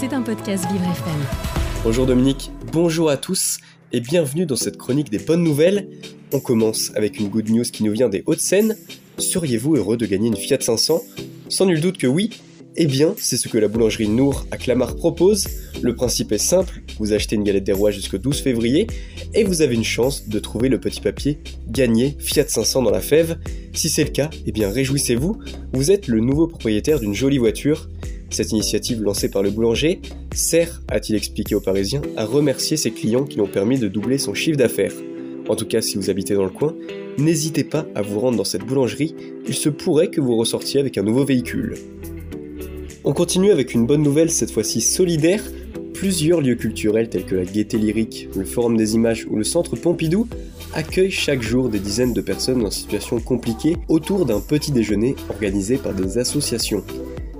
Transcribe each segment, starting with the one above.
C'est un podcast Vivre FM. Bonjour Dominique, bonjour à tous et bienvenue dans cette chronique des bonnes nouvelles. On commence avec une good news qui nous vient des Hauts-de-Seine. Seriez-vous heureux de gagner une Fiat 500 Sans nul doute que oui. Eh bien, c'est ce que la boulangerie Nour à Clamart propose. Le principe est simple, vous achetez une galette des rois jusqu'au 12 février et vous avez une chance de trouver le petit papier gagné Fiat 500 dans la fève. Si c'est le cas, eh bien réjouissez-vous, vous êtes le nouveau propriétaire d'une jolie voiture. Cette initiative lancée par le boulanger sert, a-t-il expliqué aux Parisiens, à remercier ses clients qui l'ont permis de doubler son chiffre d'affaires. En tout cas, si vous habitez dans le coin, n'hésitez pas à vous rendre dans cette boulangerie, il se pourrait que vous ressortiez avec un nouveau véhicule. On continue avec une bonne nouvelle, cette fois-ci solidaire. Plusieurs lieux culturels tels que la Gaieté Lyrique, le Forum des Images ou le Centre Pompidou accueillent chaque jour des dizaines de personnes en situation compliquée autour d'un petit déjeuner organisé par des associations.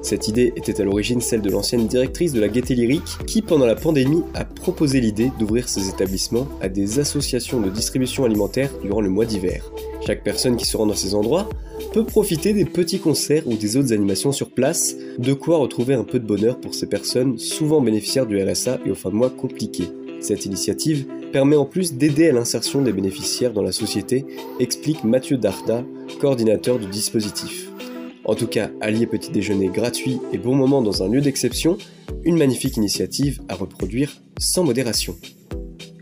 Cette idée était à l'origine celle de l'ancienne directrice de la Gaieté Lyrique qui, pendant la pandémie, a proposé l'idée d'ouvrir ses établissements à des associations de distribution alimentaire durant le mois d'hiver. Chaque personne qui se rend dans ces endroits peut profiter des petits concerts ou des autres animations sur place, de quoi retrouver un peu de bonheur pour ces personnes souvent bénéficiaires du RSA et aux fins de mois compliqués. Cette initiative permet en plus d'aider à l'insertion des bénéficiaires dans la société, explique Mathieu Darda, coordinateur du dispositif. En tout cas, allier petit déjeuner gratuit et bon moment dans un lieu d'exception, une magnifique initiative à reproduire sans modération.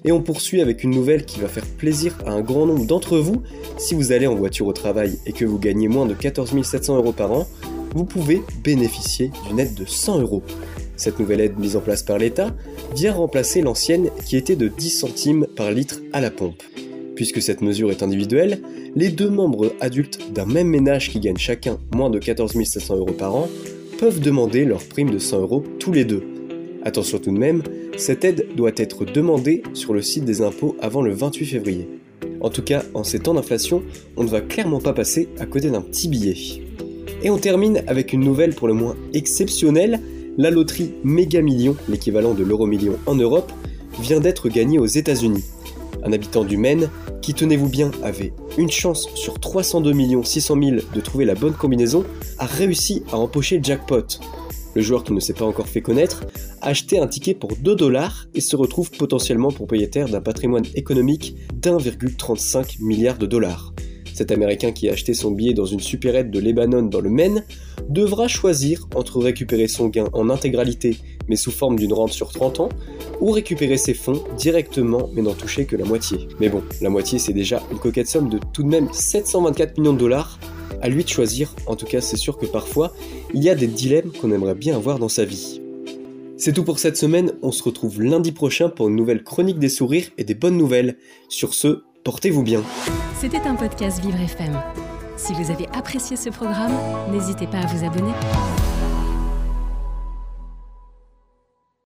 Et on poursuit avec une nouvelle qui va faire plaisir à un grand nombre d'entre vous. Si vous allez en voiture au travail et que vous gagnez moins de 14 700 euros par an, vous pouvez bénéficier d'une aide de 100 euros. Cette nouvelle aide mise en place par l'État vient remplacer l'ancienne qui était de 10 centimes par litre à la pompe. Puisque cette mesure est individuelle, les deux membres adultes d'un même ménage qui gagnent chacun moins de 14 700 euros par an peuvent demander leur prime de 100 euros tous les deux. Attention tout de même, cette aide doit être demandée sur le site des impôts avant le 28 février. En tout cas, en ces temps d'inflation, on ne va clairement pas passer à côté d'un petit billet. Et on termine avec une nouvelle pour le moins exceptionnelle. La loterie Méga Million, l'équivalent de l'euro million en Europe, vient d'être gagnée aux États-Unis. Un habitant du Maine, qui tenez-vous bien avait une chance sur 302 600 000 de trouver la bonne combinaison, a réussi à empocher jackpot. Le joueur qui ne s'est pas encore fait connaître a acheté un ticket pour 2 dollars et se retrouve potentiellement propriétaire d'un patrimoine économique d'1,35 milliard de dollars. Cet Américain qui a acheté son billet dans une supérette de Lebanon dans le Maine devra choisir entre récupérer son gain en intégralité mais sous forme d'une rente sur 30 ans ou récupérer ses fonds directement mais n'en toucher que la moitié. Mais bon, la moitié c'est déjà une coquette somme de tout de même 724 millions de dollars à lui de choisir, en tout cas c'est sûr que parfois, il y a des dilemmes qu'on aimerait bien avoir dans sa vie. C'est tout pour cette semaine, on se retrouve lundi prochain pour une nouvelle chronique des sourires et des bonnes nouvelles. Sur ce, portez-vous bien. C'était un podcast Vivre FM. Si vous avez apprécié ce programme, n'hésitez pas à vous abonner.